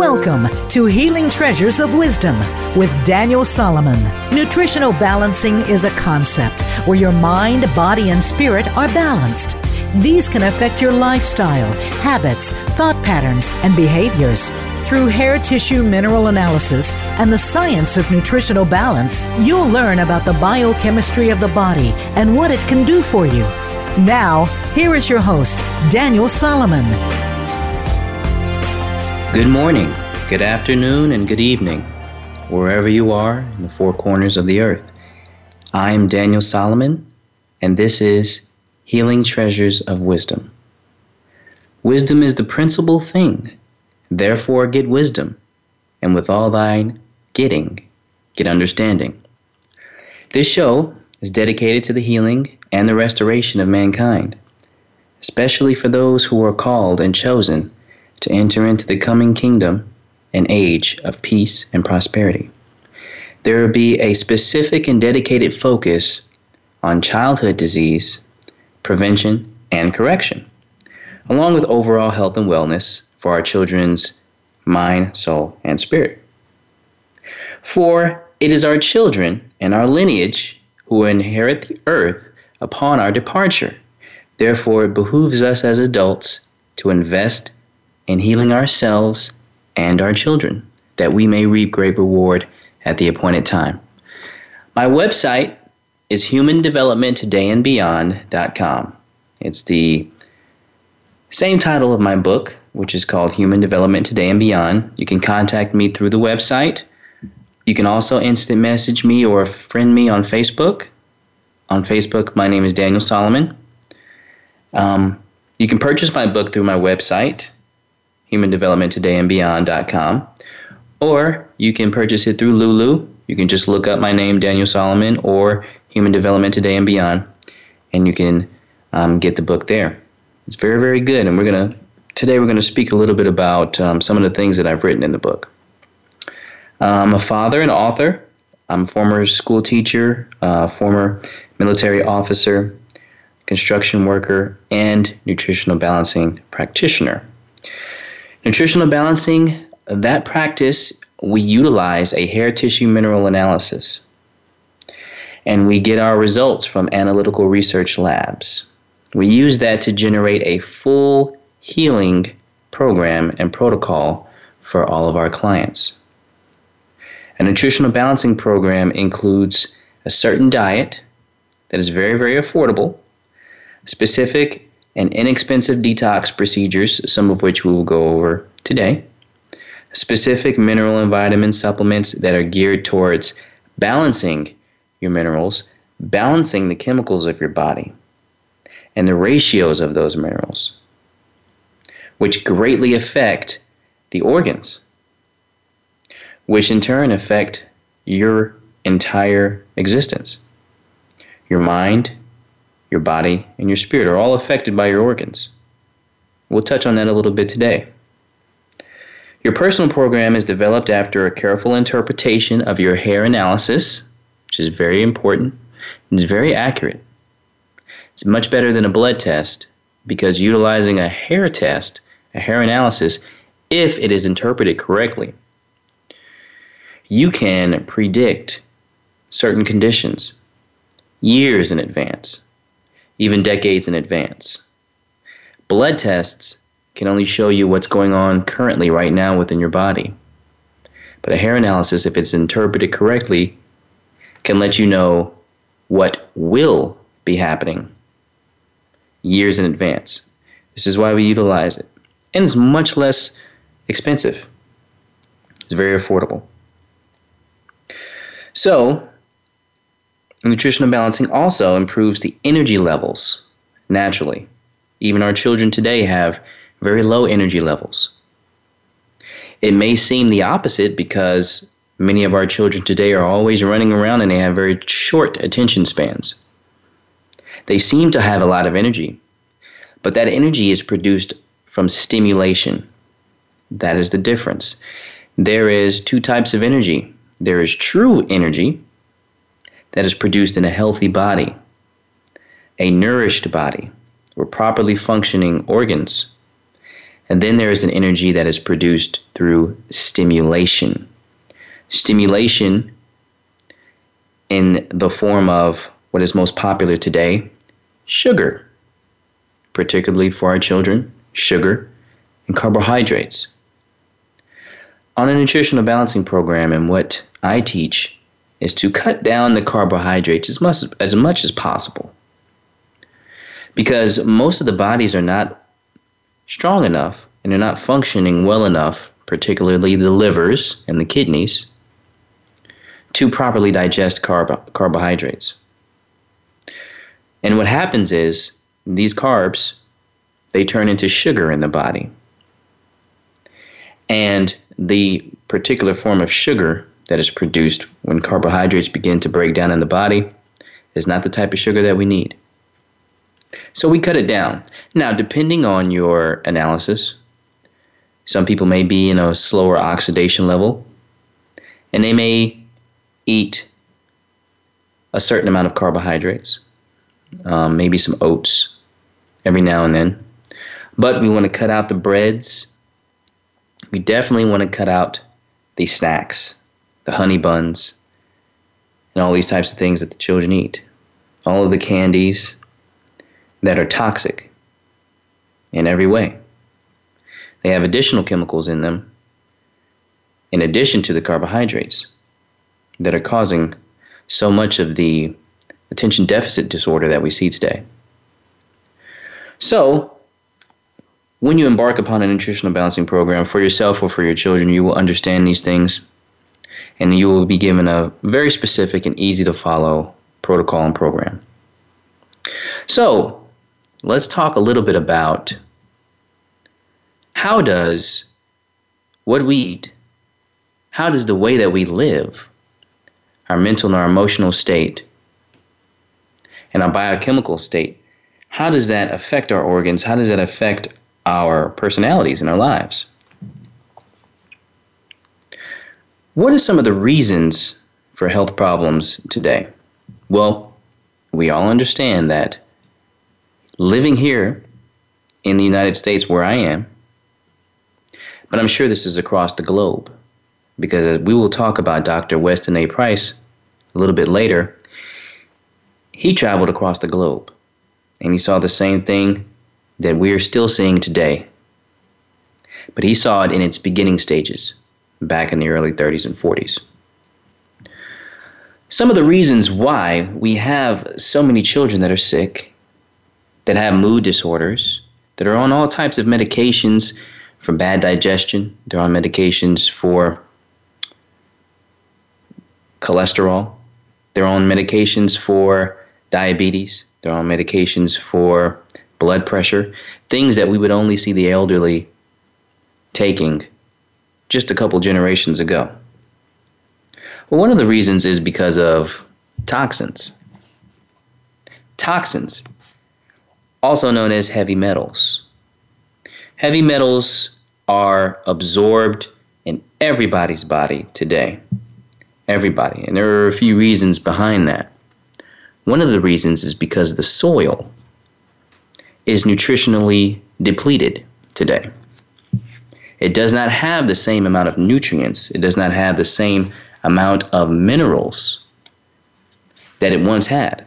Welcome to Healing Treasures of Wisdom with Daniel Solomon. Nutritional balancing is a concept where your mind, body, and spirit are balanced. These can affect your lifestyle, habits, thought patterns, and behaviors. Through hair tissue mineral analysis and the science of nutritional balance, you'll learn about the biochemistry of the body and what it can do for you. Now, here is your host, Daniel Solomon. Good morning, good afternoon, and good evening, wherever you are in the four corners of the earth. I'm Daniel Solomon, and this is Healing Treasures of Wisdom. Wisdom is the principal thing, therefore, get wisdom, and with all thine getting, get understanding. This show is dedicated to the healing and the restoration of mankind, especially for those who are called and chosen to enter into the coming kingdom and age of peace and prosperity. There will be a specific and dedicated focus on childhood disease, prevention, and correction, along with overall health and wellness for our children's mind, soul, and spirit. For it is our children and our lineage who inherit the earth upon our departure. Therefore, it behooves us as adults to invest in healing ourselves and our children, that we may reap great reward at the appointed time. My website is humandevelopmenttodayandbeyond.com. It's the same title of my book, which is called Human Development Today and Beyond. You can contact me through the website. You can also instant message me or friend me on Facebook. On Facebook, my name is Daniel Solomon. Um, you can purchase my book through my website, humandevelopmenttodayandbeyond.com. Or you can purchase it through Lulu. You can just look up my name, Daniel Solomon, or Human Development Today and Beyond, and you can um, get the book there. It's very, very good. And we're gonna today we're gonna speak a little bit about um, some of the things that I've written in the book. I'm a father and author. I'm a former school teacher, uh, former military officer, construction worker, and nutritional balancing practitioner. Nutritional balancing, that practice, we utilize a hair tissue mineral analysis. And we get our results from analytical research labs. We use that to generate a full healing program and protocol for all of our clients. A nutritional balancing program includes a certain diet that is very, very affordable, specific and inexpensive detox procedures, some of which we will go over today. Specific mineral and vitamin supplements that are geared towards balancing your minerals, balancing the chemicals of your body, and the ratios of those minerals, which greatly affect the organs, which in turn affect your entire existence. Your mind, your body, and your spirit are all affected by your organs. We'll touch on that a little bit today. Your personal program is developed after a careful interpretation of your hair analysis, which is very important. It's very accurate. It's much better than a blood test because utilizing a hair test, a hair analysis, if it is interpreted correctly, you can predict certain conditions years in advance even decades in advance. Blood tests can only show you what's going on currently right now within your body. But a hair analysis, if it's interpreted correctly, can let you know what will be happening years in advance. This is why we utilize it. And it's much less expensive. It's very affordable. So, Nutritional balancing also improves the energy levels naturally. Even our children today have very low energy levels. It may seem the opposite because many of our children today are always running around and they have very short attention spans. They seem to have a lot of energy, but that energy is produced from stimulation. That is the difference. There is two types of energy. There is true energy, that is produced in a healthy body, a nourished body, or properly functioning organs. And then there is an energy that is produced through stimulation. Stimulation in the form of what is most popular today sugar, particularly for our children, sugar and carbohydrates. On a nutritional balancing program, and what I teach is to cut down the carbohydrates as much as, much as possible. Because most of the bodies are not strong enough and they're not functioning well enough, particularly the livers and the kidneys, to properly digest carb- carbohydrates. And what happens is these carbs they turn into sugar in the body. And the particular form of sugar that is produced when carbohydrates begin to break down in the body is not the type of sugar that we need. So we cut it down. Now, depending on your analysis, some people may be in a slower oxidation level and they may eat a certain amount of carbohydrates, um, maybe some oats every now and then. But we want to cut out the breads. We definitely want to cut out the snacks, the honey buns, and all these types of things that the children eat. All of the candies that are toxic in every way. They have additional chemicals in them in addition to the carbohydrates that are causing so much of the attention deficit disorder that we see today. So, when you embark upon a nutritional balancing program for yourself or for your children, you will understand these things and you will be given a very specific and easy to follow protocol and program. So, let's talk a little bit about how does what we eat, how does the way that we live, our mental and our emotional state, and our biochemical state, how does that affect our organs? How does that affect our personalities and our lives? What are some of the reasons for health problems today? Well, we all understand that living here in the United States, where I am, but I'm sure this is across the globe because we will talk about Dr. Weston A. Price a little bit later. He traveled across the globe and he saw the same thing that we are still seeing today. But he saw it in its beginning stages back in the early 30s and 40s. Some of the reasons why we have so many children that are sick, that have mood disorders, that are on all types of medications for bad digestion. They're on medications for cholesterol. They're on medications for diabetes. They're on medications for blood pressure, things that we would only see the elderly taking just a couple generations ago. Well, one of the reasons is because of toxins. Toxins, also known as heavy metals. Heavy metals are absorbed in everybody's body today. Everybody. And there are a few reasons behind that. One of the reasons is because the soil is nutritionally depleted today. It does not have the same amount of nutrients, it does not have the same amount of minerals that it once had.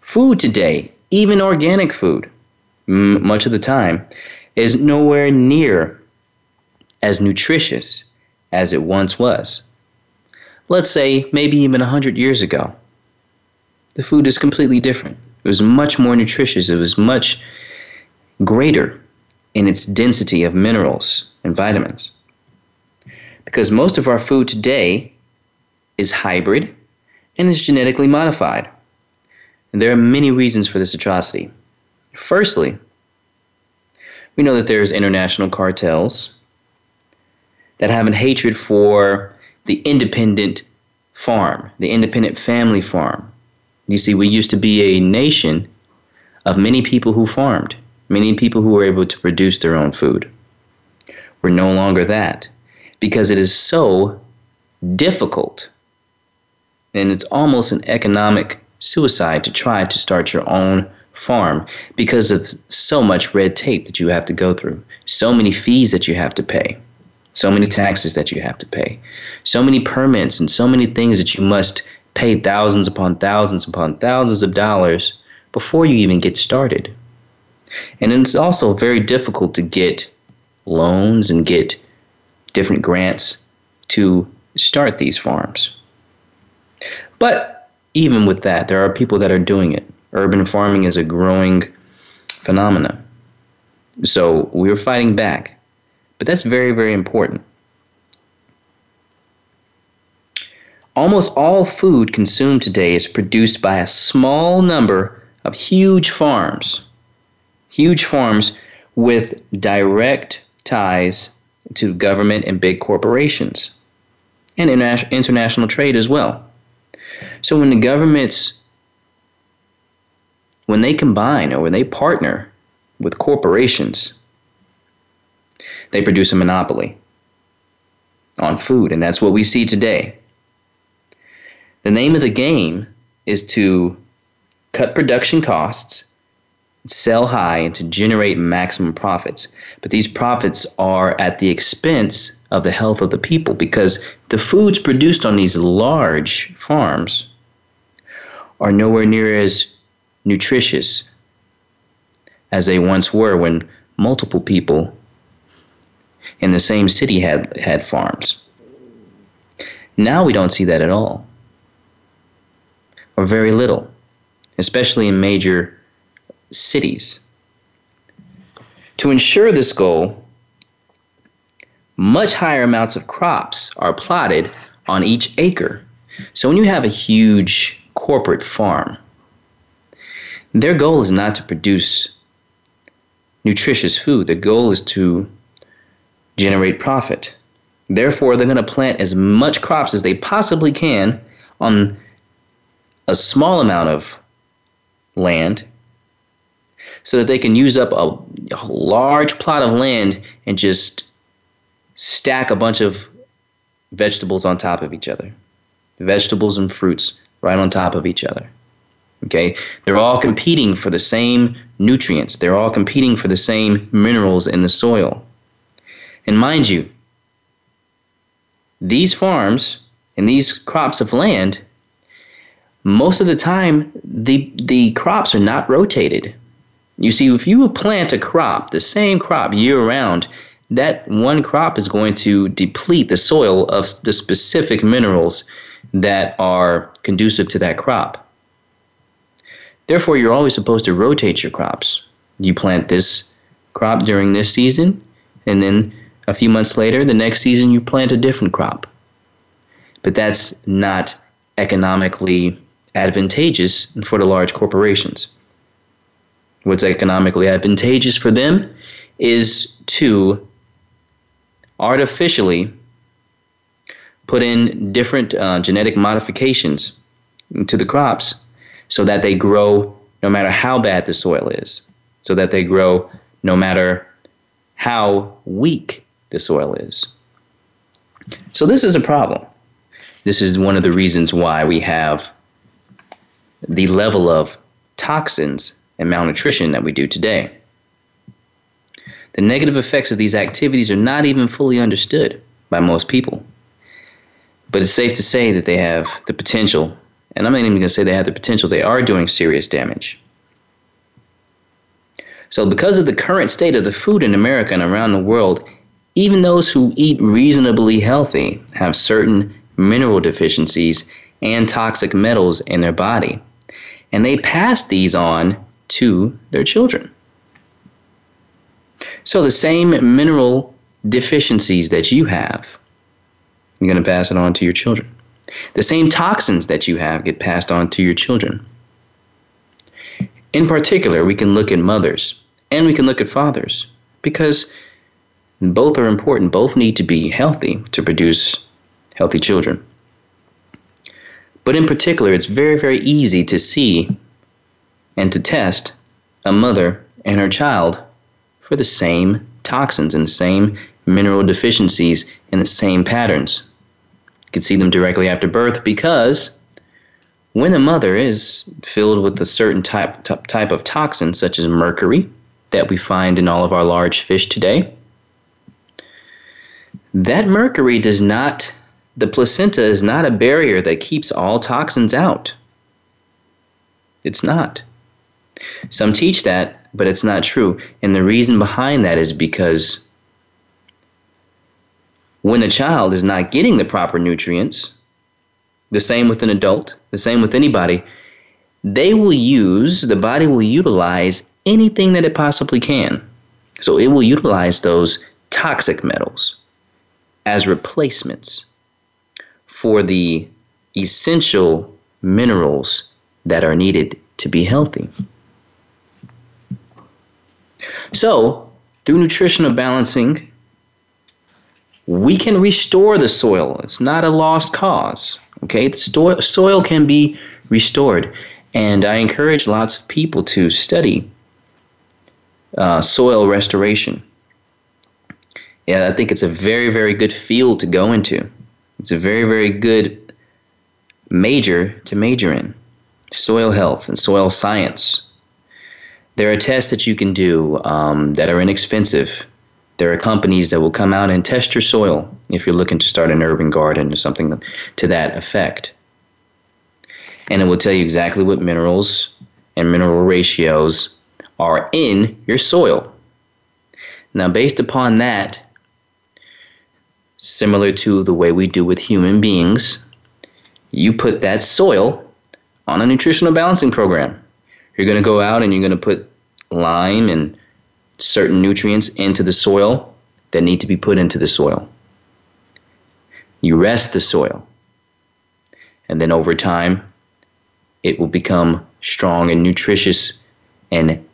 Food today, even organic food, m- much of the time, is nowhere near as nutritious as it once was. Let's say maybe even 100 years ago. The food is completely different. It was much more nutritious, it was much greater in its density of minerals and vitamins. Because most of our food today is hybrid and is genetically modified. And there are many reasons for this atrocity. Firstly, we know that there's international cartels that have a hatred for the independent farm, the independent family farm. You see, we used to be a nation of many people who farmed, many people who were able to produce their own food. We're no longer that because it is so difficult and it's almost an economic suicide to try to start your own farm because of so much red tape that you have to go through, so many fees that you have to pay, so many taxes that you have to pay, so many permits, and so many things that you must pay thousands upon thousands upon thousands of dollars before you even get started. And it's also very difficult to get loans and get different grants to start these farms. But even with that, there are people that are doing it. Urban farming is a growing phenomenon. So we're fighting back. But that's very, very important. Almost all food consumed today is produced by a small number of huge farms. Huge farms with direct ties to government and big corporations and international trade as well. So when the governments when they combine or when they partner with corporations, they produce a monopoly on food, and that's what we see today. The name of the game is to cut production costs, sell high, and to generate maximum profits. But these profits are at the expense of the health of the people because the foods produced on these large farms are nowhere near as nutritious as they once were when multiple people in the same city had, had farms. Now we don't see that at all or very little, especially in major cities. To ensure this goal, much higher amounts of crops are plotted on each acre. So when you have a huge corporate farm, their goal is not to produce nutritious food. The goal is to generate profit. Therefore, they're going to plant as much crops as they possibly can on a small amount of land so that they can use up a, large plot of land and just stack a bunch of vegetables on top of each other. Vegetables and fruits right on top of each other. Okay? They're all competing for the same nutrients, they're all competing for the same minerals in the soil. And mind you, these farms and these crops of land most of the time the the crops are not rotated. You see, if you plant a crop, the same crop year round, that one crop is going to deplete the soil of the specific minerals that are conducive to that crop. Therefore, you're always supposed to rotate your crops. You plant this crop during this season, and then a few months later, the next season, you plant a different crop. But that's not economically advantageous for the large corporations. What's economically advantageous for them is to artificially put in different uh, genetic modifications to the crops so that they grow no matter how bad the soil is, so that they grow no matter how weak the soil is. So, this is a problem. This is one of the reasons why we have the level of toxins and malnutrition that we do today. The negative effects of these activities are not even fully understood by most people. But it's safe to say that they have the potential, and I'm not even going to say they have the potential, they are doing serious damage. So, because of the current state of the food in America and around the world, even those who eat reasonably healthy have certain mineral deficiencies and toxic metals in their body and they pass these on to their children. So the same mineral deficiencies that you have, you're going to pass it on to your children. The same toxins that you have get passed on to your children. In particular, we can look at mothers and we can look at fathers because both are important. Both need to be healthy to produce healthy children. But in particular, it's very, very easy to see and to test a mother and her child for the same toxins and the same mineral deficiencies and the same patterns. You can see them directly after birth because when a mother is filled with a certain type, type of toxin, such as mercury, that we find in all of our large fish today, that mercury does not, the placenta is not a barrier that keeps all toxins out. It's not. Some teach that, but it's not true. And the reason behind that is because when a child is not getting the proper nutrients, the same with an adult, the same with anybody, they will use, the body will utilize anything that it possibly can. So it will utilize those toxic metals as replacements for the essential minerals that are needed to be healthy. So, through nutritional balancing, we can restore the soil. It's not a lost cause. Okay, the sto- soil can be restored, and I encourage lots of people to study uh, soil restoration. Yeah, I think it's a very, very good field to go into. It's a very, very good major to major in soil health and soil science. There are tests that you can do um, that are inexpensive. There are companies that will come out and test your soil if you're looking to start an urban garden or something to that effect. And it will tell you exactly what minerals and mineral ratios are in your soil. Now, based upon that, similar to the way we do with human beings, you put that soil on a nutritional balancing program. You're going to go out and you're going to put lime and certain nutrients into the soil that need to be put into the soil. You rest the soil. And then over time, it will become strong and nutritious and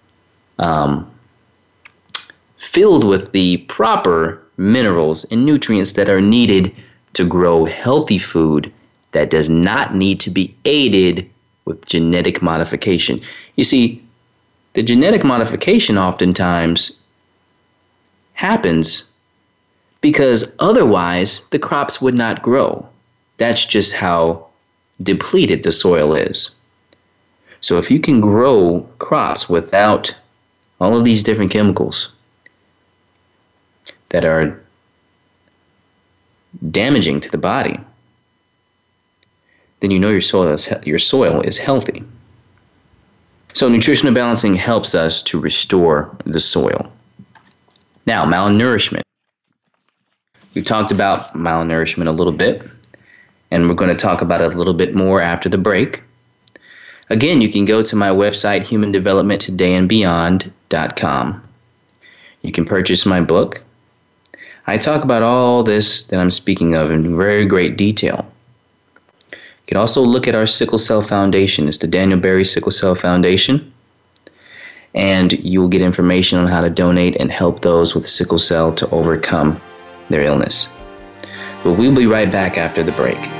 um, filled with the proper minerals and nutrients that are needed to grow healthy food that does not need to be aided with genetic modification. You see, the genetic modification oftentimes happens because otherwise the crops would not grow. That's just how depleted the soil is. So if you can grow crops without all of these different chemicals that are damaging to the body, then you know your soil is, your soil is healthy. So, nutritional balancing helps us to restore the soil. Now, malnourishment. We've talked about malnourishment a little bit, and we're going to talk about it a little bit more after the break. Again, you can go to my website, humandevelopmenttodayandbeyond.com. You can purchase my book. I talk about all this that I'm speaking of in very great detail. You can also look at our Sickle Cell Foundation. It's the Daniel Berry Sickle Cell Foundation. And you will get information on how to donate and help those with sickle cell to overcome their illness. But we'll be right back after the break.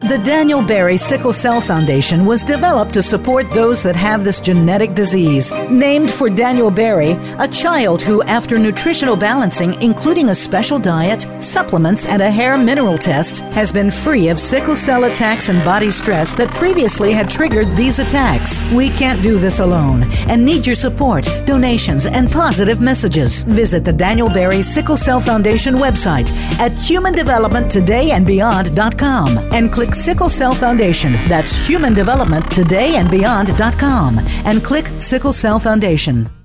The Daniel Berry Sickle Cell Foundation was developed to support those that have this genetic disease. Named for Daniel Berry, a child who, after nutritional balancing, including a special diet, supplements, and a hair mineral test, has been free of sickle cell attacks and body stress that previously had triggered these attacks. We can't do this alone and need your support, donations, and positive messages. Visit the Daniel Berry Sickle Cell Foundation website at humandevelopmenttodayandbeyond.com and click click Sickle Cell Foundation. That's Human Development Today and Beyond.com and click Sickle Cell Foundation.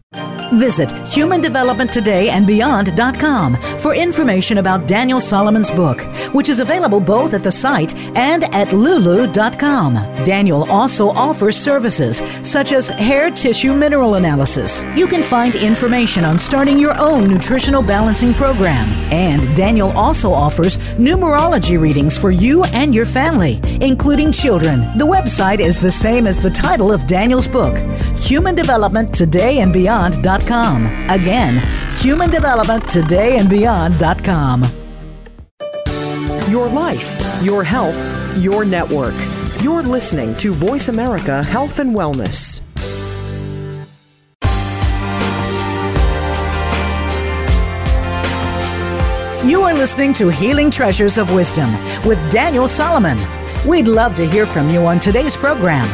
Visit humandevelopmenttodayandbeyond.com for information about Daniel Solomon's book, which is available both at the site and at lulu.com. Daniel also offers services such as hair tissue mineral analysis. You can find information on starting your own nutritional balancing program. And Daniel also offers numerology readings for you and your family, including children. The website is the same as the title of Daniel's book, Human Development Today and Beyond.com humandevelopmenttodayandybeyond.com. Again, humandevelopmenttodayandybeyond.com. Your life, your health, your network. You're listening to Voice America Health and Wellness. You are listening to Healing Treasures of Wisdom with Daniel Solomon. We'd love to hear from you on today's program.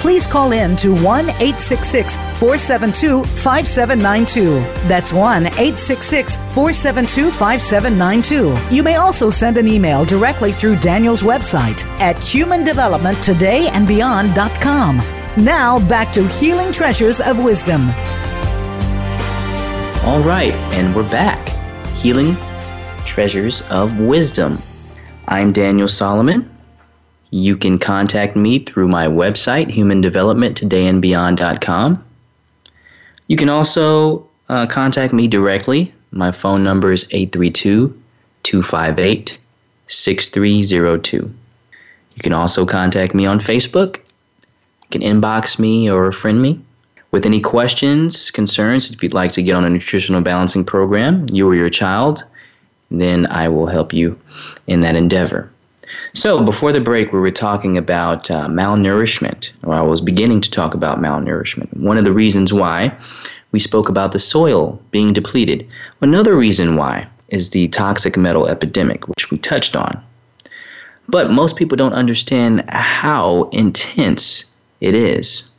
Please call in to 1 866 472 5792. That's 1 866 472 5792. You may also send an email directly through Daniel's website at humandevelopmenttodayandbeyond.com. Now back to Healing Treasures of Wisdom. All right, and we're back. Healing Treasures of Wisdom. I'm Daniel Solomon. You can contact me through my website, humandevelopmenttodayandbeyond.com. You can also uh, contact me directly. My phone number is 832 258 6302. You can also contact me on Facebook. You can inbox me or friend me. With any questions, concerns, if you'd like to get on a nutritional balancing program, you or your child, then I will help you in that endeavor. So, before the break, we were talking about uh, malnourishment, or I was beginning to talk about malnourishment. One of the reasons why we spoke about the soil being depleted. Another reason why is the toxic metal epidemic, which we touched on. But most people don't understand how intense it is.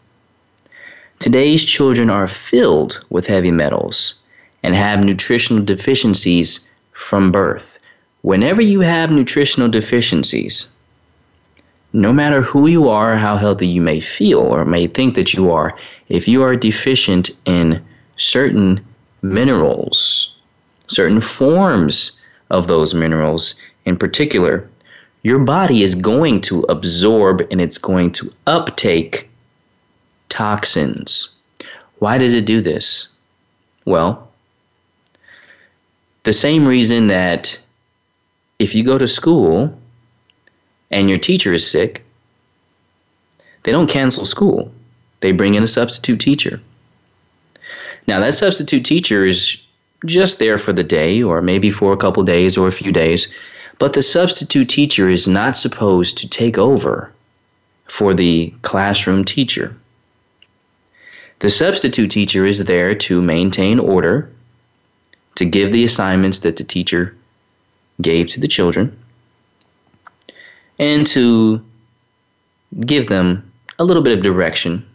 Today's children are filled with heavy metals and have nutritional deficiencies from birth. Whenever you have nutritional deficiencies, no matter who you are, how healthy you may feel or may think that you are, if you are deficient in certain minerals, certain forms of those minerals in particular, your body is going to absorb and it's going to uptake toxins. Why does it do this? Well, the same reason that if you go to school and your teacher is sick, they don't cancel school. They bring in a substitute teacher. Now, that substitute teacher is just there for the day or maybe for a couple days or a few days, but the substitute teacher is not supposed to take over for the classroom teacher. The substitute teacher is there to maintain order, to give the assignments that the teacher gave to the children, and to give them a little bit of direction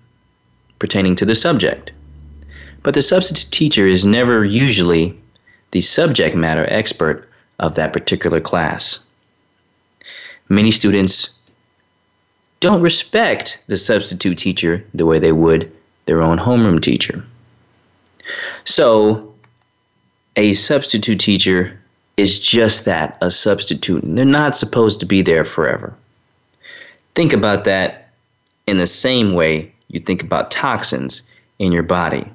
pertaining to the subject. But the substitute teacher is never usually the subject matter expert of that particular class. Many students don't respect the substitute teacher the way they would their own homeroom teacher. So, a substitute teacher is just that a substitute. And They're not supposed to be there forever. Think about that in the same way you think about toxins in your body.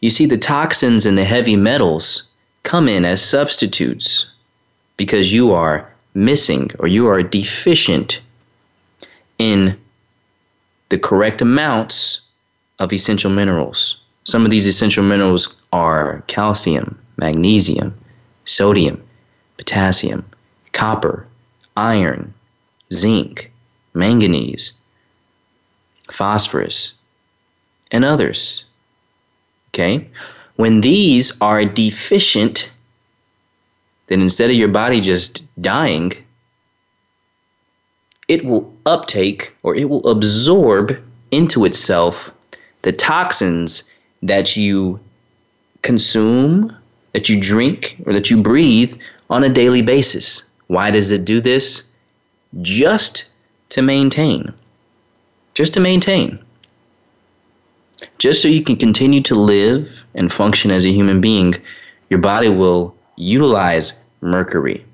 You see, the toxins and the heavy metals come in as substitutes because you are missing or you are deficient in the correct amounts of essential minerals. Some of these essential minerals are calcium, magnesium, sodium, potassium, copper, iron, zinc, manganese, phosphorus, and others. Okay? When these are deficient, then instead of your body just dying, it will uptake or it will absorb into itself the toxins that you consume, that you drink, or that you breathe on a daily basis. Why does it do this? Just to maintain. Just to maintain. Just so you can continue to live and function as a human being, your body will utilize mercury.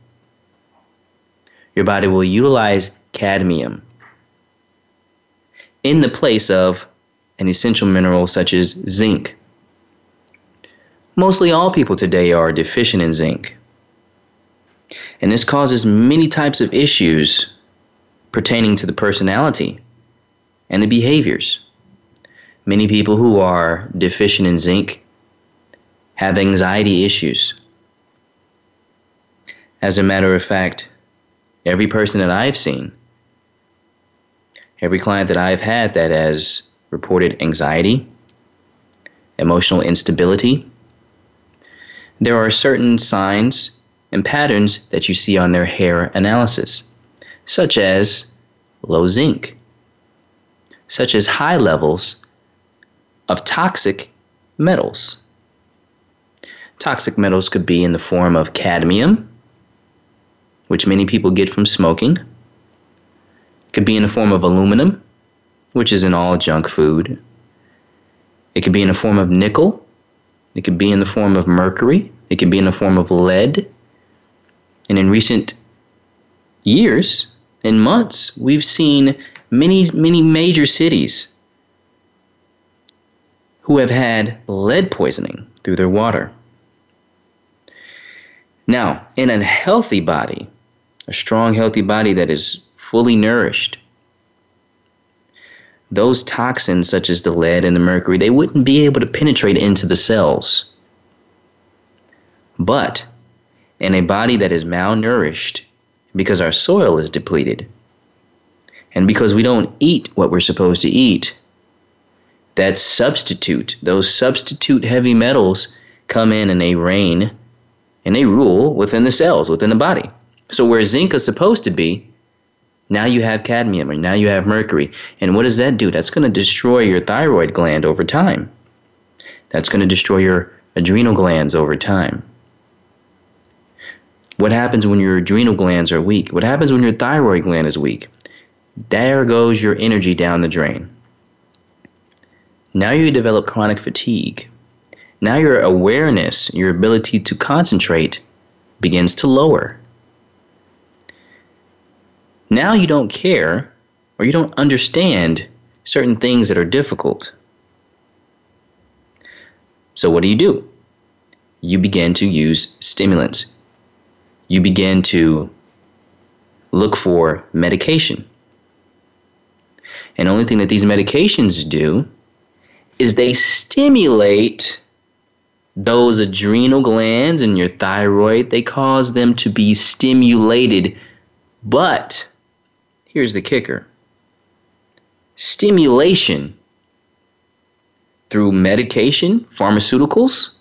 Your body will utilize cadmium in the place of an essential mineral such as zinc. Mostly all people today are deficient in zinc. And this causes many types of issues pertaining to the personality and the behaviors. Many people who are deficient in zinc have anxiety issues. As a matter of fact, every person that I've seen, every client that I've had that has reported anxiety, emotional instability, there are certain signs and patterns that you see on their hair analysis, such as low zinc, such as high levels of toxic metals. Toxic metals could be in the form of cadmium, which many people get from smoking. Could be in the form of aluminum, which is in all junk food. It could be in the form of nickel. It could be in the form of mercury. It could be in the form of lead. And in recent years and months, we've seen many, many major cities who have had lead poisoning through their water. Now, in a healthy body, a strong, healthy body that is fully nourished, those toxins, such as the lead and the mercury, they wouldn't be able to penetrate into the cells. But in a body that is malnourished, because our soil is depleted, and because we don't eat what we're supposed to eat, that substitute, those substitute heavy metals come in and they reign and they rule within the cells, within the body. So where zinc is supposed to be, now you have cadmium or now you have mercury. And what does that do? That's going to destroy your thyroid gland over time. That's going to destroy your adrenal glands over time. What happens when your adrenal glands are weak? What happens when your thyroid gland is weak? There goes your energy down the drain. Now you develop chronic fatigue. Now your awareness, your ability to concentrate, begins to lower. Now you don't care or you don't understand certain things that are difficult. So, what do you do? You begin to use stimulants. You begin to look for medication. And the only thing that these medications do is they stimulate those adrenal glands and your thyroid. They cause them to be stimulated. But Here's the kicker stimulation through medication, pharmaceuticals,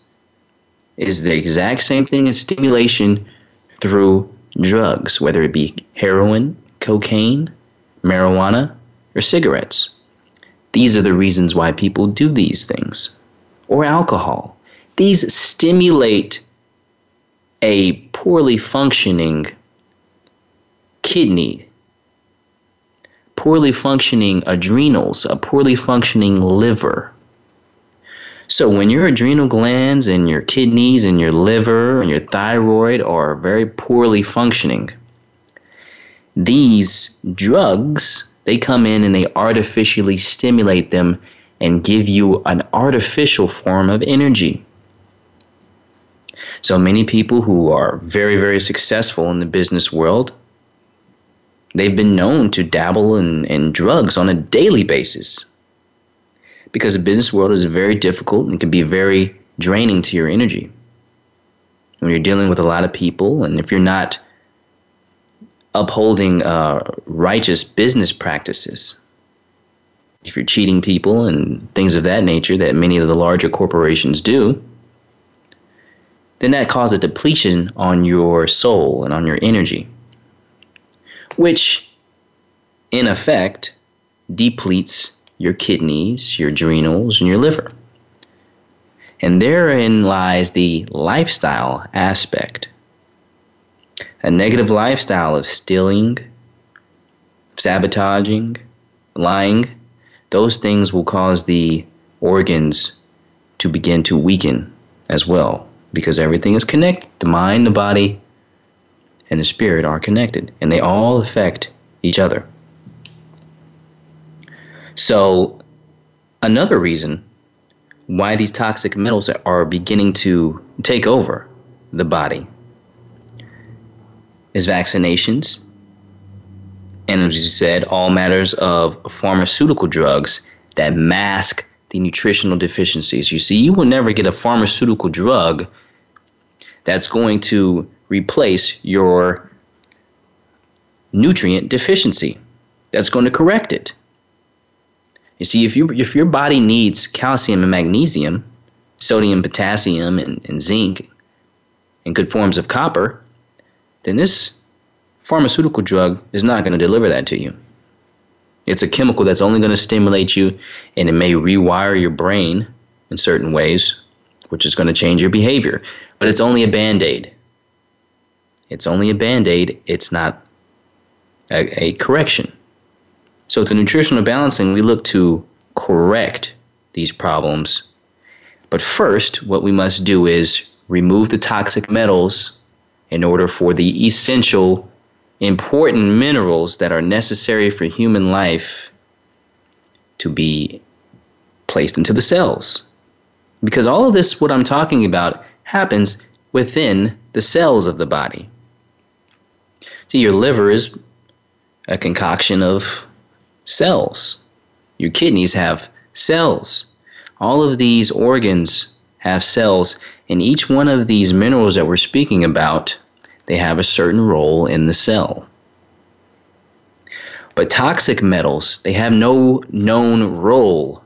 is the exact same thing as stimulation through drugs, whether it be heroin, cocaine, marijuana, or cigarettes. These are the reasons why people do these things. Or alcohol. These stimulate a poorly functioning kidney, poorly functioning adrenals, a poorly functioning liver. So, when your adrenal glands and your kidneys and your liver and your thyroid are very poorly functioning, these drugs they come in and they artificially stimulate them and give you an artificial form of energy. So many people who are very, very successful in the business world, They've been known to dabble in, in drugs on a daily basis because the business world is very difficult and can be very draining to your energy. When you're dealing with a lot of people, and if you're not upholding uh, righteous business practices, if you're cheating people and things of that nature that many of the larger corporations do, then that causes a depletion on your soul and on your energy which in effect depletes your kidneys, your adrenals, and your liver. And therein lies the lifestyle aspect. A negative lifestyle of stealing, sabotaging, lying, those things will cause the organs to begin to weaken as well because everything is connected the mind, the body, and the spirit are connected, and they all affect each other. So, another reason why these toxic metals are beginning to take over the body is vaccinations. And as you said, all matters of pharmaceutical drugs that mask the nutritional deficiencies. You see, you will never get a pharmaceutical drug that's going to replace your nutrient deficiency. That's going to correct it. You see, if you if your body needs calcium and magnesium, sodium, potassium, and, and zinc, and good forms of copper, then this pharmaceutical drug is not going to deliver that to you. It's a chemical that's only going to stimulate you and it may rewire your brain in certain ways, which is going to change your behavior. But it's only a band aid. It's only a band aid, it's not a, a correction. So, with the nutritional balancing, we look to correct these problems. But first, what we must do is remove the toxic metals in order for the essential important minerals that are necessary for human life to be placed into the cells. Because all of this, what I'm talking about, happens within the cells of the body. So your liver is a concoction of cells. Your kidneys have cells. All of these organs have cells, and each one of these minerals that we're speaking about they have a certain role in the cell. But toxic metals, they have no known role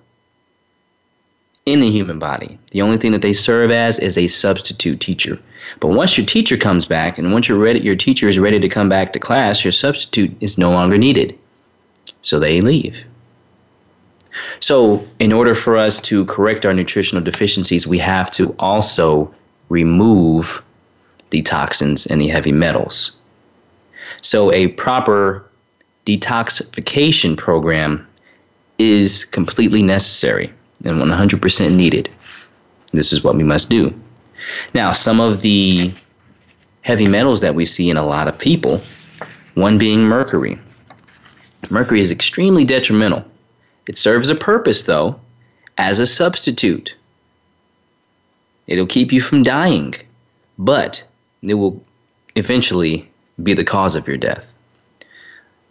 in the human body. The only thing that they serve as is a substitute teacher. But once your teacher comes back and once ready, your teacher is ready to come back to class, your substitute is no longer needed. So they leave. So, in order for us to correct our nutritional deficiencies, we have to also remove the toxins and the heavy metals. So, a proper detoxification program is completely necessary and 100% needed. This is what we must do. Now, some of the heavy metals that we see in a lot of people, one being mercury. Mercury is extremely detrimental. It serves a purpose, though, as a substitute. It'll keep you from dying, but it will eventually be the cause of your death.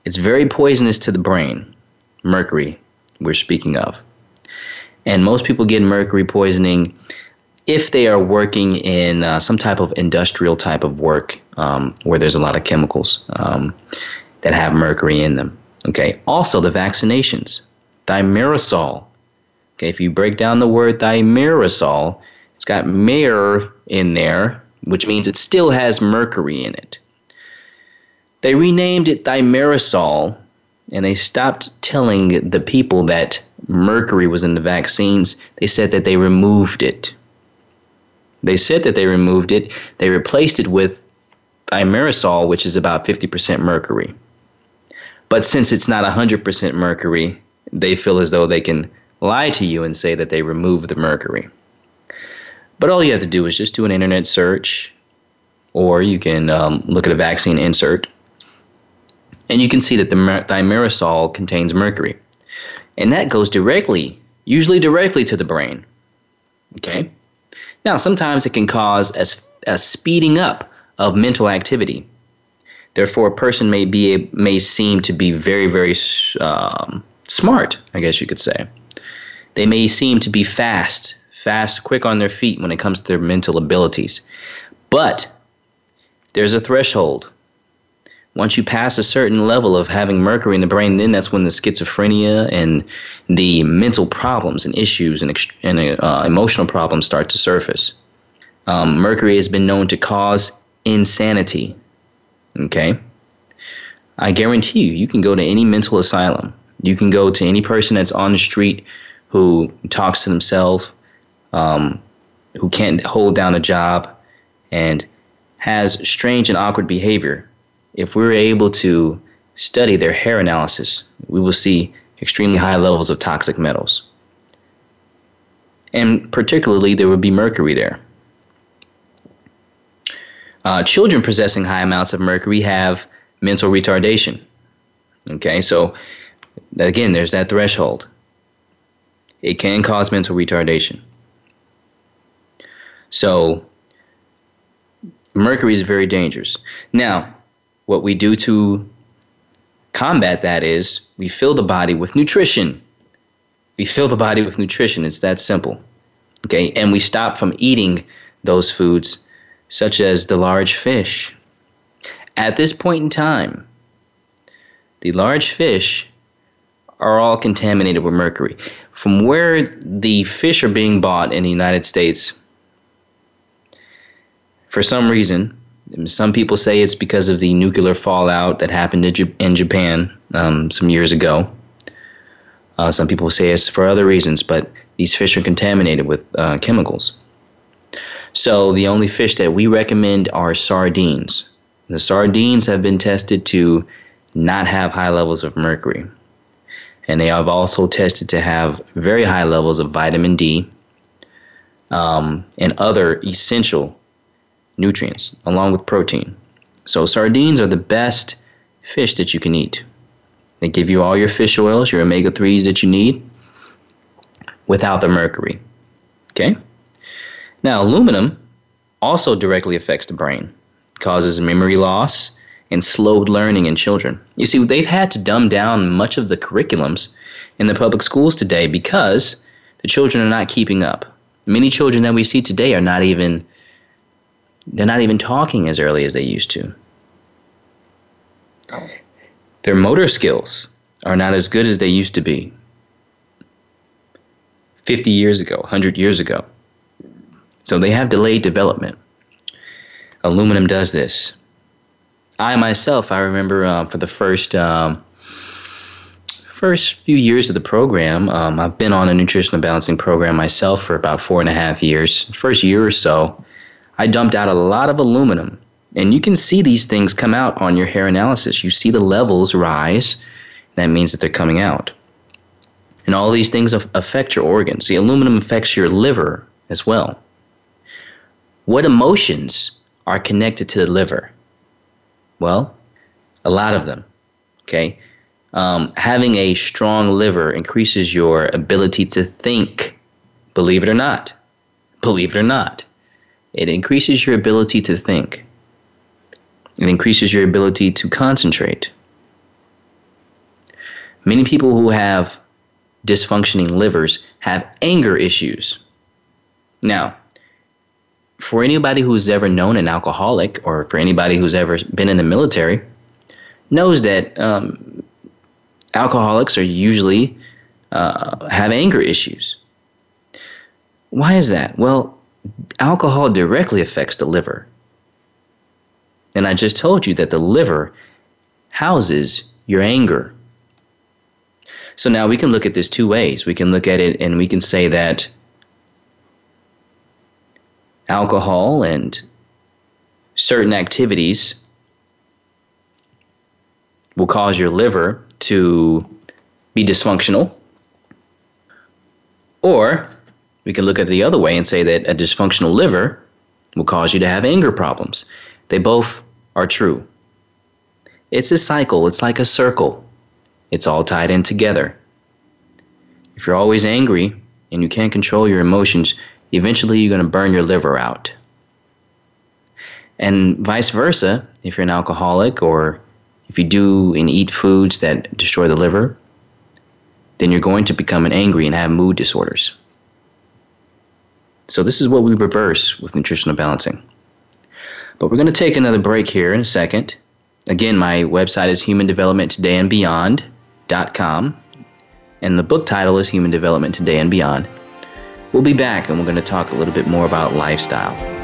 It's very poisonous to the brain, mercury, we're speaking of. And most people get mercury poisoning if they are working in uh, some type of industrial type of work um, where there's a lot of chemicals um, that have mercury in them. Okay. Also, the vaccinations, thimerosal. Okay. If you break down the word thimerosal, it's got mer in there, which means it still has mercury in it. They renamed it thimerosal, and they stopped telling the people that mercury was in the vaccines. They said that they removed it. They said that they removed it. They replaced it with thimerosal, which is about 50% mercury. But since it's not 100% mercury, they feel as though they can lie to you and say that they removed the mercury. But all you have to do is just do an internet search, or you can um, look at a vaccine insert, and you can see that the thimerosal contains mercury. And that goes directly, usually directly to the brain. Okay? Now, sometimes it can cause a, a speeding up of mental activity. Therefore, a person may be may seem to be very, very um, smart. I guess you could say. They may seem to be fast, fast, quick on their feet when it comes to their mental abilities. But there's a threshold. Once you pass a certain level of having mercury in the brain, then that's when the schizophrenia and the mental problems and issues and, and uh, emotional problems start to surface. Um, mercury has been known to cause insanity. Okay? I guarantee you, you can go to any mental asylum. You can go to any person that's on the street who talks to themselves um, who can't hold down a job and has strange and awkward behavior, if we're able to study their hair analysis, we will see extremely high levels of toxic metals. And particularly, there would be mercury there. Uh, children possessing high amounts of mercury have mental retardation. Okay, so again, there's that threshold. It can cause mental retardation. So mercury is very dangerous. Now, what we do to combat that is we fill the body with nutrition. We fill the body with nutrition. It's that simple. Okay, and we stop from eating those foods, such as the large fish. At this point in time, the large fish are all contaminated with mercury. From where the fish are being bought in the United States, for some reason, some people say it's because of the nuclear fallout that happened in Japan um, some years ago. Uh, some people say it's for other reasons, but these fish are contaminated with uh, chemicals. So the only fish that we recommend are sardines. The sardines have been tested to not have high levels of mercury. And they have also tested to have very high levels of vitamin D um, and other essential nutrients, along with protein. So, sardines are the best fish that you can eat. They give you all your fish oils, your omega 3s that you need without the mercury. Okay? Now, aluminum also directly affects the brain, causes memory loss and slowed learning in children. You see, they've had to dumb down much of the curriculums in the public schools today because the children are not keeping up. Many children that we see today are not even they're not even talking as early as they used to. Their motor skills are not as good as they used to be 50 years ago, 100 years ago. So they have delayed development. Aluminum does this. I myself, I remember uh, for the first um, first few years of the program, um, I've been on a nutritional balancing program myself for about four and a half years. First year or so, I dumped out a lot of aluminum. And you can see these things come out on your hair analysis. You see the levels rise. That means that they're coming out. And all these things affect your organs. The aluminum affects your liver as well. What emotions are connected to the liver? Well, a lot of them. Okay. Um, having a strong liver increases your ability to think, believe it or not. Believe it or not. It increases your ability to think. It increases your ability to concentrate. Many people who have dysfunctioning livers have anger issues. Now, for anybody who's ever known an alcoholic or for anybody who's ever been in the military, knows that um, alcoholics are usually uh, have anger issues. Why is that? Well, alcohol directly affects the liver. And I just told you that the liver houses your anger. So now we can look at this two ways. We can look at it and we can say that alcohol and certain activities will cause your liver to be dysfunctional. Or we can look at it the other way and say that a dysfunctional liver will cause you to have anger problems. They both are true. It's a cycle, it's like a circle. It's all tied in together. If you're always angry and you can't control your emotions, eventually you're going to burn your liver out. And vice versa, if you're an alcoholic or if you do and eat foods that destroy the liver, then you're going to become an angry and have mood disorders. So this is what we reverse with nutritional balancing. But we're going to take another break here in a second. Again, my website is humandevelopmenttodayandbeyond.com, and the book title is Human Development Today and Beyond. We'll be back and we're going to talk a little bit more about lifestyle.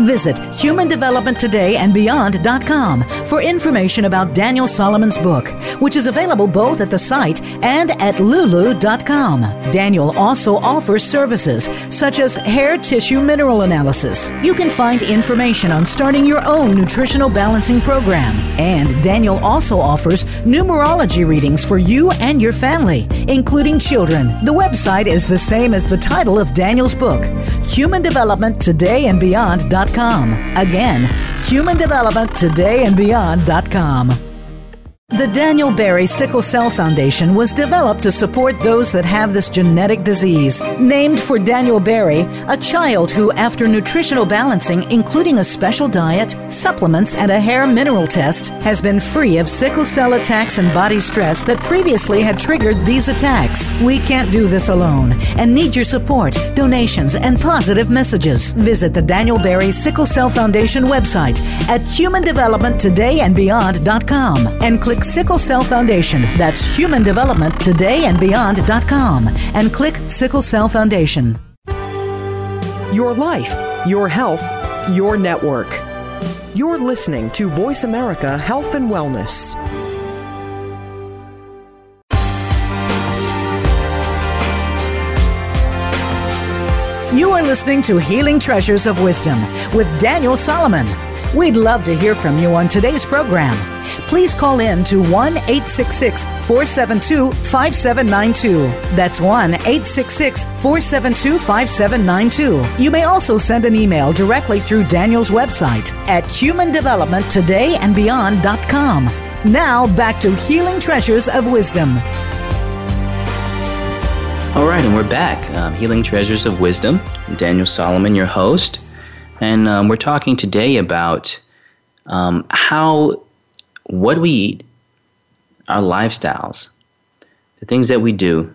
Visit humandevelopmenttoday.and for information about Daniel Solomon's book, which is available both at the site and at lulu.com. Daniel also offers services such as hair tissue mineral analysis. You can find information on starting your own nutritional balancing program. And Daniel also offers numerology readings for you and your family, including children. The website is the same as the title of Daniel's book, Human Development Today and Beyond.com Again, humandevelopmenttodayandbeyond.com. The Daniel Berry Sickle Cell Foundation was developed to support those that have this genetic disease. Named for Daniel Berry, a child who, after nutritional balancing, including a special diet, supplements, and a hair mineral test, has been free of sickle cell attacks and body stress that previously had triggered these attacks. We can't do this alone and need your support, donations, and positive messages. Visit the Daniel Berry Sickle Cell Foundation website at humandevelopmenttoday.and and click Sickle Cell Foundation. That's Human Development Today and Beyond.com. And click Sickle Cell Foundation. Your life, your health, your network. You're listening to Voice America Health and Wellness. You are listening to Healing Treasures of Wisdom with Daniel Solomon. We'd love to hear from you on today's program. Please call in to 1 866 472 5792. That's 1 866 472 5792. You may also send an email directly through Daniel's website at humandevelopmenttodayandbeyond.com. Now back to Healing Treasures of Wisdom. All right, and we're back. Um, Healing Treasures of Wisdom. I'm Daniel Solomon, your host. And um, we're talking today about um, how what we eat, our lifestyles, the things that we do,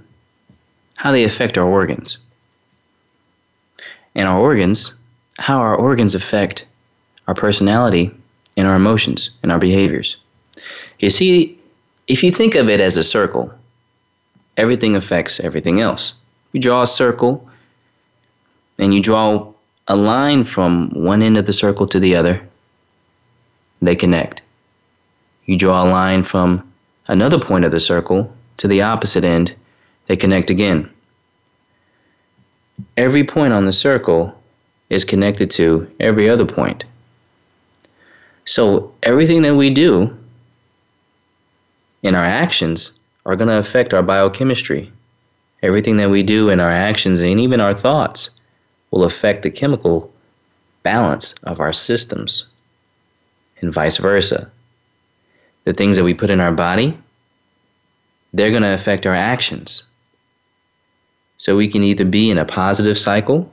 how they affect our organs. And our organs, how our organs affect our personality and our emotions and our behaviors. You see, if you think of it as a circle, everything affects everything else. You draw a circle and you draw a line from one end of the circle to the other, they connect. You draw a line from another point of the circle to the opposite end, they connect again. Every point on the circle is connected to every other point. So everything that we do in our actions are going to affect our biochemistry. Everything that we do in our actions and even our thoughts will affect the chemical balance of our systems, and vice versa. The things that we put in our body, they're going to affect our actions. So we can either be in a positive cycle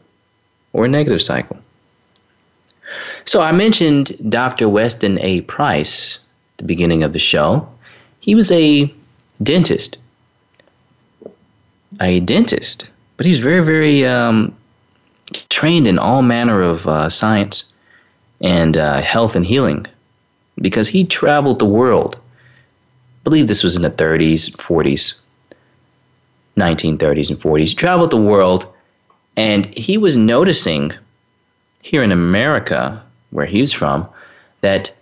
or a negative cycle. So I mentioned Dr. Weston A. Price at the beginning of the show. He was a dentist. A dentist, but he's very, very um, trained in all manner of uh, science and uh, health and healing because he traveled the world. I believe this was in the 30s, 40s, 1930s, and 40s. He traveled the world and he was noticing here in America, where he was from, that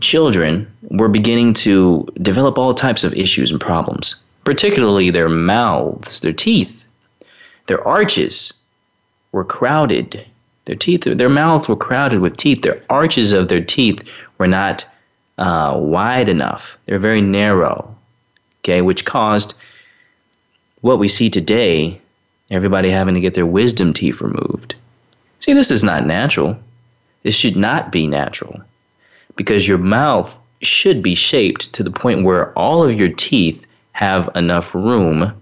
children were beginning to develop all types of issues and problems, particularly their mouths, their teeth, their arches were crowded. Their teeth, their mouths were crowded with teeth. Their arches of their teeth were not uh, wide enough. They're very narrow. Okay, which caused what we see today. Everybody having to get their wisdom teeth removed. See, this is not natural. This should not be natural because your mouth should be shaped to the point where all of your teeth have enough room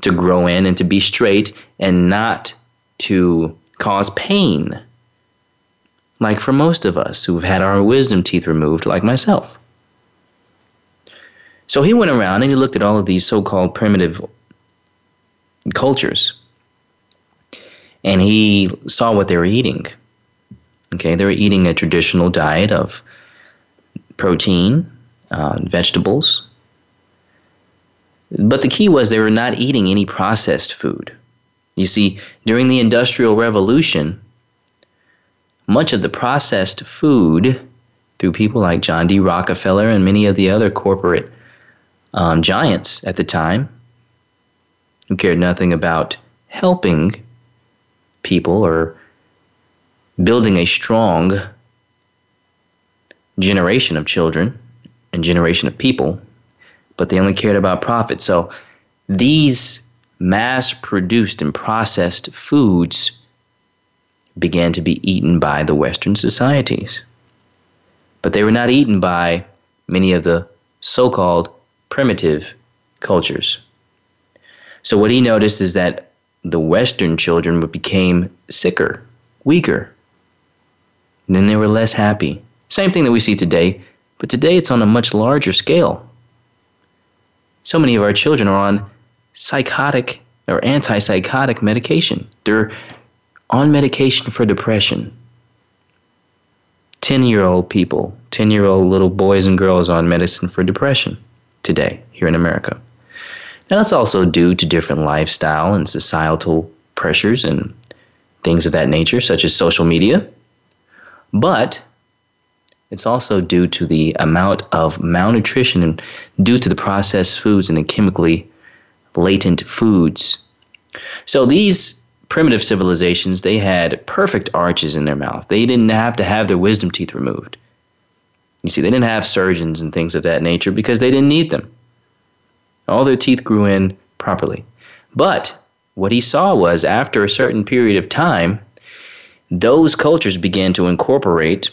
to grow in and to be straight and not to cause pain, like for most of us who've had our wisdom teeth removed, like myself. So he went around and he looked at all of these so called primitive cultures and he saw what they were eating. Okay, they were eating a traditional diet of protein, uh, vegetables. But the key was they were not eating any processed food. You see, during the Industrial Revolution, much of the processed food through people like John D. Rockefeller and many of the other corporate um, giants at the time who cared nothing about helping people or building a strong generation of children and generation of people, but they only cared about profit. So these mass produced and processed foods began to be eaten by the Western societies. But they were not eaten by many of the so called primitive cultures. So, what he noticed is that the Western children became sicker, weaker. And then they were less happy. Same thing that we see today, but today it's on a much larger scale. So many of our children are on psychotic or antipsychotic medication. They're on medication for depression. 10 year old people, 10 year old little boys and girls on medicine for depression today here in America. Now, that's also due to different lifestyle and societal pressures and things of that nature, such as social media. But it's also due to the amount of malnutrition and due to the processed foods and the chemically latent foods. So these primitive civilizations, they had perfect arches in their mouth. They didn't have to have their wisdom teeth removed. You see, they didn't have surgeons and things of that nature because they didn't need them. All their teeth grew in properly. But what he saw was after a certain period of time, those cultures began to incorporate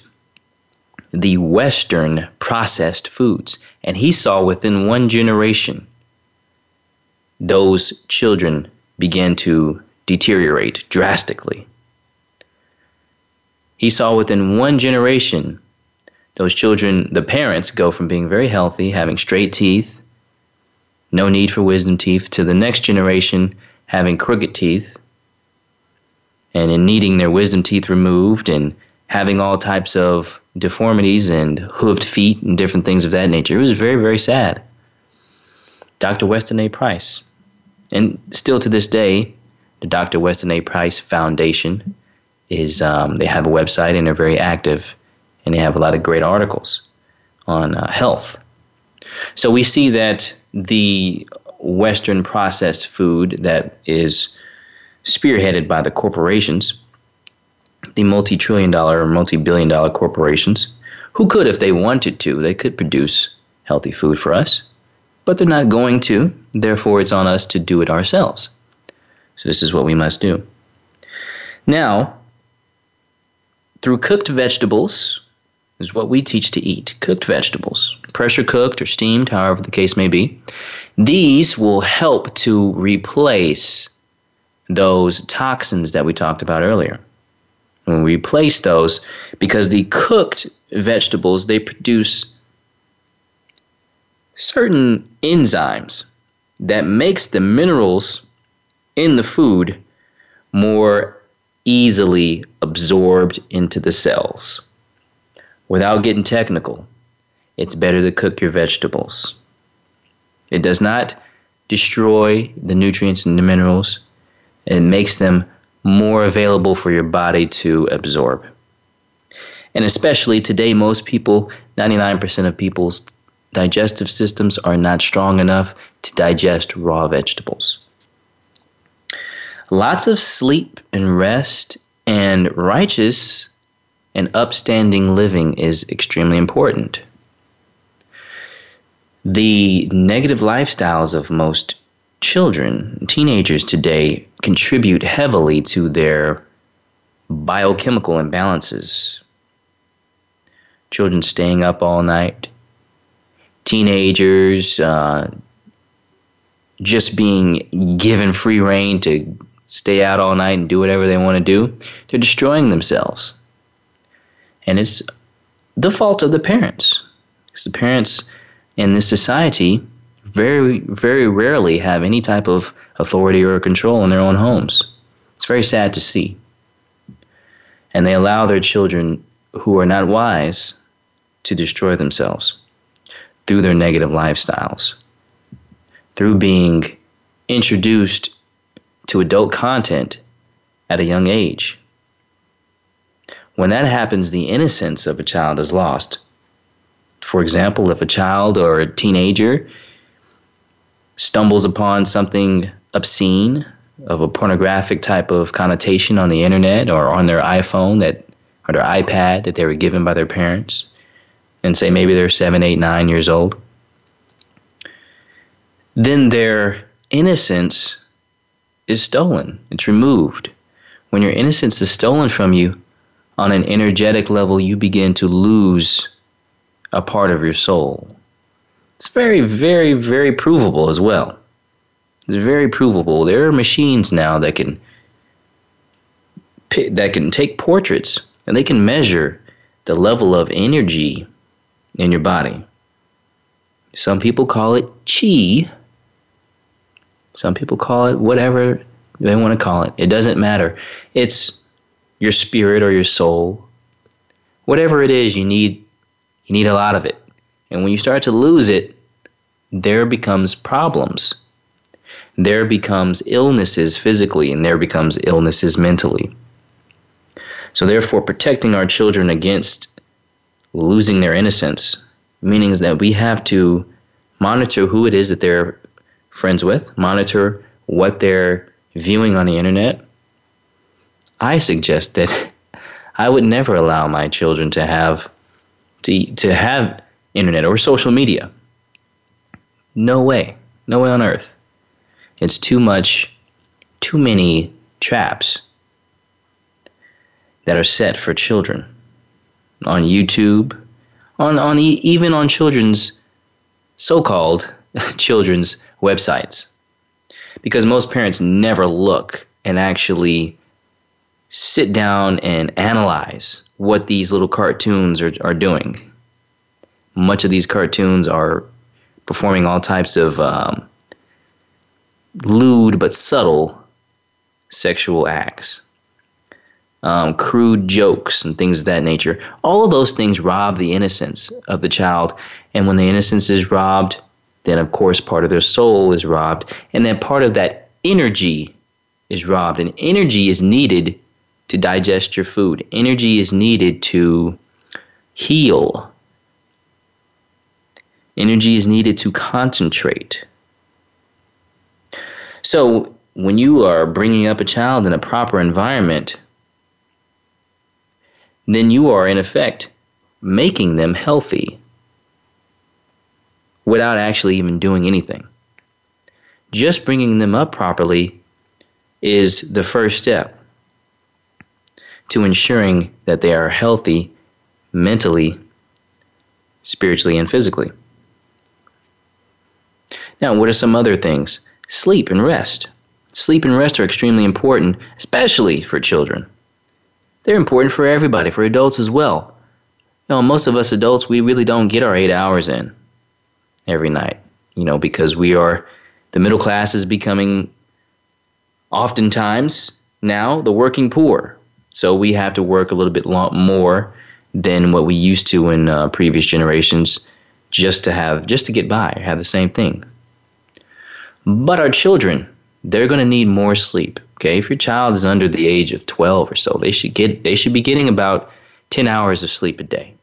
the Western processed foods. And he saw within one generation, those children began to deteriorate drastically. He saw within one generation those children, the parents, go from being very healthy, having straight teeth, no need for wisdom teeth, to the next generation having crooked teeth and in needing their wisdom teeth removed and having all types of deformities and hooved feet and different things of that nature. It was very, very sad. Dr. Weston A. Price. And still to this day, the Dr. Weston A. Price Foundation is um, they have a website and they're very active and they have a lot of great articles on uh, health. So we see that the Western processed food that is spearheaded by the corporations, the multi trillion dollar or multi billion dollar corporations, who could, if they wanted to, they could produce healthy food for us, but they're not going to. Therefore, it's on us to do it ourselves. So this is what we must do. Now, through cooked vegetables is what we teach to eat. Cooked vegetables, pressure cooked or steamed, however the case may be. These will help to replace those toxins that we talked about earlier. When we replace those, because the cooked vegetables, they produce certain enzymes that makes the minerals in the food more easily absorbed into the cells. Without getting technical, it's better to cook your vegetables. It does not destroy the nutrients and the minerals, it makes them more available for your body to absorb. And especially today, most people, 99% of people's digestive systems are not strong enough to digest raw vegetables lots of sleep and rest and righteous and upstanding living is extremely important. The negative lifestyles of most children, teenagers today, contribute heavily to their biochemical imbalances. Children staying up all night, teenagers uh, just being given free reign to stay out all night and do whatever they want to do, they're destroying themselves. And it's the fault of the parents. Because the parents in this society very, very rarely have any type of authority or control in their own homes. It's very sad to see. And they allow their children who are not wise to destroy themselves through their negative lifestyles, through being introduced to adult content at a young age. When that happens, the innocence of a child is lost. For example, if a child or a teenager stumbles upon something obscene of a pornographic type of connotation on the internet or on their iPhone that or their iPad that they were given by their parents, and say maybe they're seven, eight, nine years old, then their innocence is stolen, it's removed. When your innocence is stolen from you, on an energetic level, you begin to lose a part of your soul. It's very, very, very provable as well. It's very provable. There are machines now that can that can take portraits and they can measure the level of energy in your body. Some people call it chi. Some people call it whatever they want to call it. It doesn't matter. It's your spirit or your soul. Whatever it is, you need you need a lot of it. And when you start to lose it, there becomes problems. There becomes illnesses physically and there becomes illnesses mentally. So therefore protecting our children against losing their innocence meaning that we have to monitor who it is that they're friends with, monitor what they're viewing on the internet. I suggest that I would never allow my children to have to to have internet or social media. No way. No way on earth. It's too much too many traps that are set for children on YouTube, on on e- even on children's so-called children's websites because most parents never look and actually sit down and analyze what these little cartoons are, are doing. Much of these cartoons are performing all types of um, lewd but subtle sexual acts um, crude jokes and things of that nature. All of those things rob the innocence of the child. And when the innocence is robbed, then of course part of their soul is robbed. And then part of that energy is robbed. And energy is needed to digest your food, energy is needed to heal, energy is needed to concentrate. So, when you are bringing up a child in a proper environment, then you are in effect making them healthy without actually even doing anything. Just bringing them up properly is the first step to ensuring that they are healthy mentally, spiritually, and physically. Now, what are some other things? Sleep and rest. Sleep and rest are extremely important, especially for children they're important for everybody, for adults as well. You know, most of us adults, we really don't get our eight hours in every night, you know, because we are, the middle class is becoming oftentimes now the working poor. So we have to work a little bit more than what we used to in uh, previous generations just to have, just to get by, have the same thing. But our children, they're going to need more sleep. Okay, if your child is under the age of 12 or so, they should get they should be getting about 10 hours of sleep a day.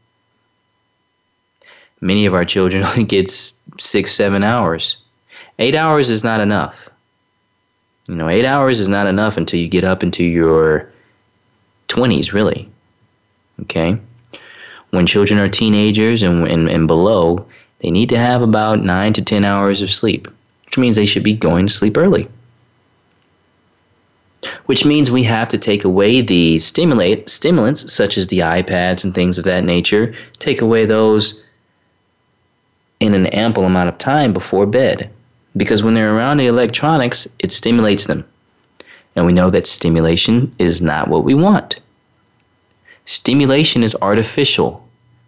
Many of our children only get 6 7 hours. 8 hours is not enough. You know, 8 hours is not enough until you get up into your 20s really. Okay? When children are teenagers and, and, and below, they need to have about 9 to 10 hours of sleep, which means they should be going to sleep early which means we have to take away the stimulate stimulants such as the iPads and things of that nature, take away those in an ample amount of time before bed. Because when they're around the electronics, it stimulates them. And we know that stimulation is not what we want. Stimulation is artificial.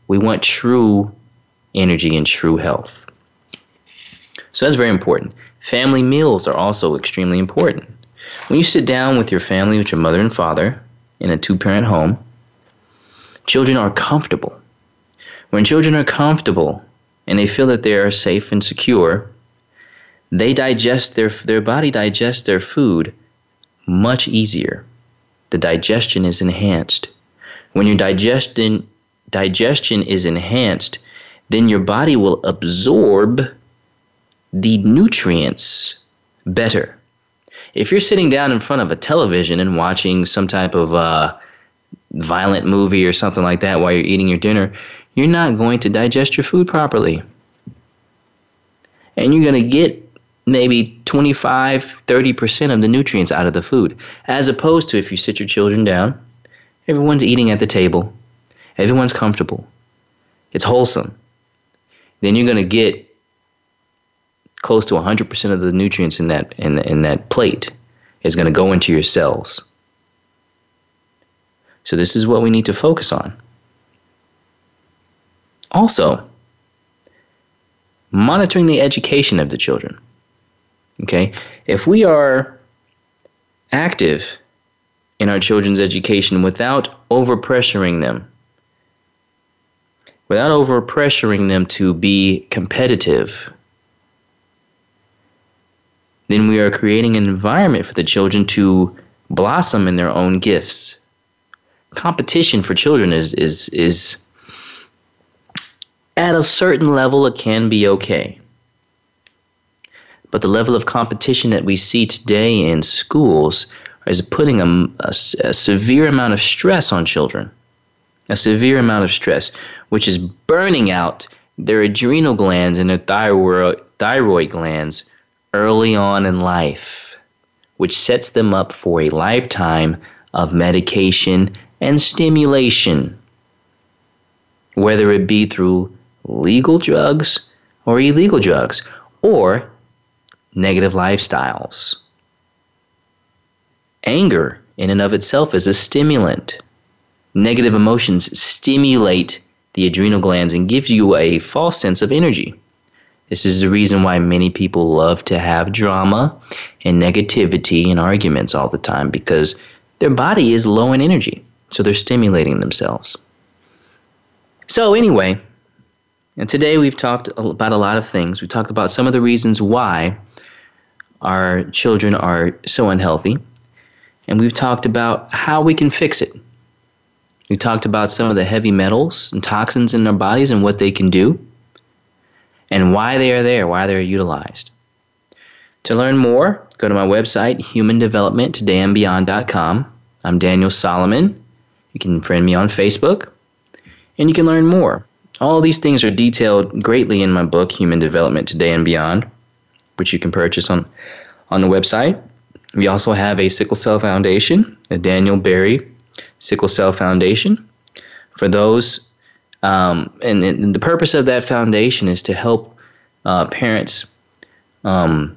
We want true energy and true health. So that's very important. Family meals are also extremely important. When you sit down with your family, with your mother and father, in a two parent home, children are comfortable. When children are comfortable and they feel that they are safe and secure, they digest their, their body digests their food much easier. The digestion is enhanced. When your digestion, digestion is enhanced, then your body will absorb the nutrients better if you're sitting down in front of a television and watching some type of uh, violent movie or something like that while you're eating your dinner, you're not going to digest your food properly. And you're going to get maybe 25, 30% of the nutrients out of the food. As opposed to if you sit your children down, everyone's eating at the table, everyone's comfortable, it's wholesome. Then you're going to get close to 100% of the nutrients in that in, in that plate is going to go into your cells. So this is what we need to focus on. Also, monitoring the education of the children. Okay? If we are active in our children's education without overpressuring them, without overpressuring them to be competitive, then we are creating an environment for the children to blossom in their own gifts. Competition for children is is is at a certain level it can be okay. But the level of competition that we see today in schools is putting a, a, a severe amount of stress on children. A severe amount of stress, which is burning out their adrenal glands and their thyroid, thyroid glands early on in life, which sets them up for a lifetime of medication and stimulation, whether it be through legal drugs or illegal drugs or negative lifestyles. Anger, in and of itself, is a stimulant. Negative emotions stimulate the adrenal glands and give you a false sense of energy. This is the reason why many people love to have drama and negativity and arguments all the time because their body is low in energy. So they're stimulating themselves. So, anyway, and today we've talked about a lot of things. We talked about some of the reasons why our children are so unhealthy. And we've talked about how we can fix it. We talked about some of the heavy metals and toxins in their bodies and what they can do and why they are there, why they're utilized. To learn more, go to my website, humandevelopmenttodayandbeyond.com. I'm Daniel Solomon. You can friend me on Facebook, and you can learn more. All these things are detailed greatly in my book, Human Development Today and Beyond, which you can purchase on, on the website. We also have a Sickle Cell Foundation, a Daniel Berry Sickle Cell Foundation. For those, um, and, and, the purpose of that foundation is to help uh, parents um,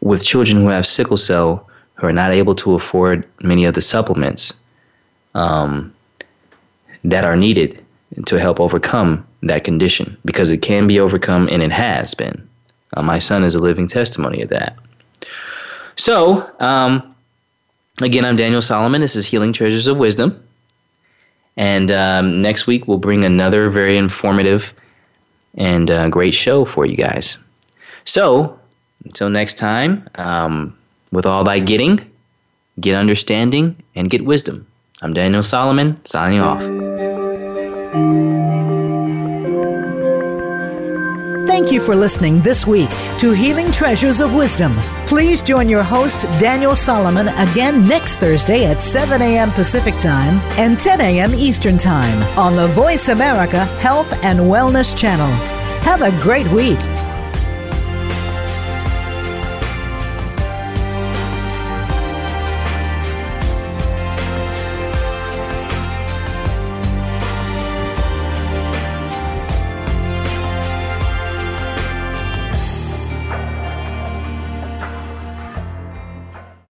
with children who have sickle cell who are not able to afford many of the supplements um, that are needed to help overcome that condition because it can be overcome and it has been. Uh, my son is a living testimony of that. So, um, again, I'm Daniel Solomon. This is Healing Treasures of Wisdom. And um, next week, we'll bring another very informative and uh, great show for you guys. So, until next time, um, with all thy getting, get understanding and get wisdom. I'm Daniel Solomon, signing off. Thank you for listening this week to Healing Treasures of Wisdom. Please join your host, Daniel Solomon, again next Thursday at 7 a.m. Pacific Time and 10 a.m. Eastern Time on the Voice America Health and Wellness Channel. Have a great week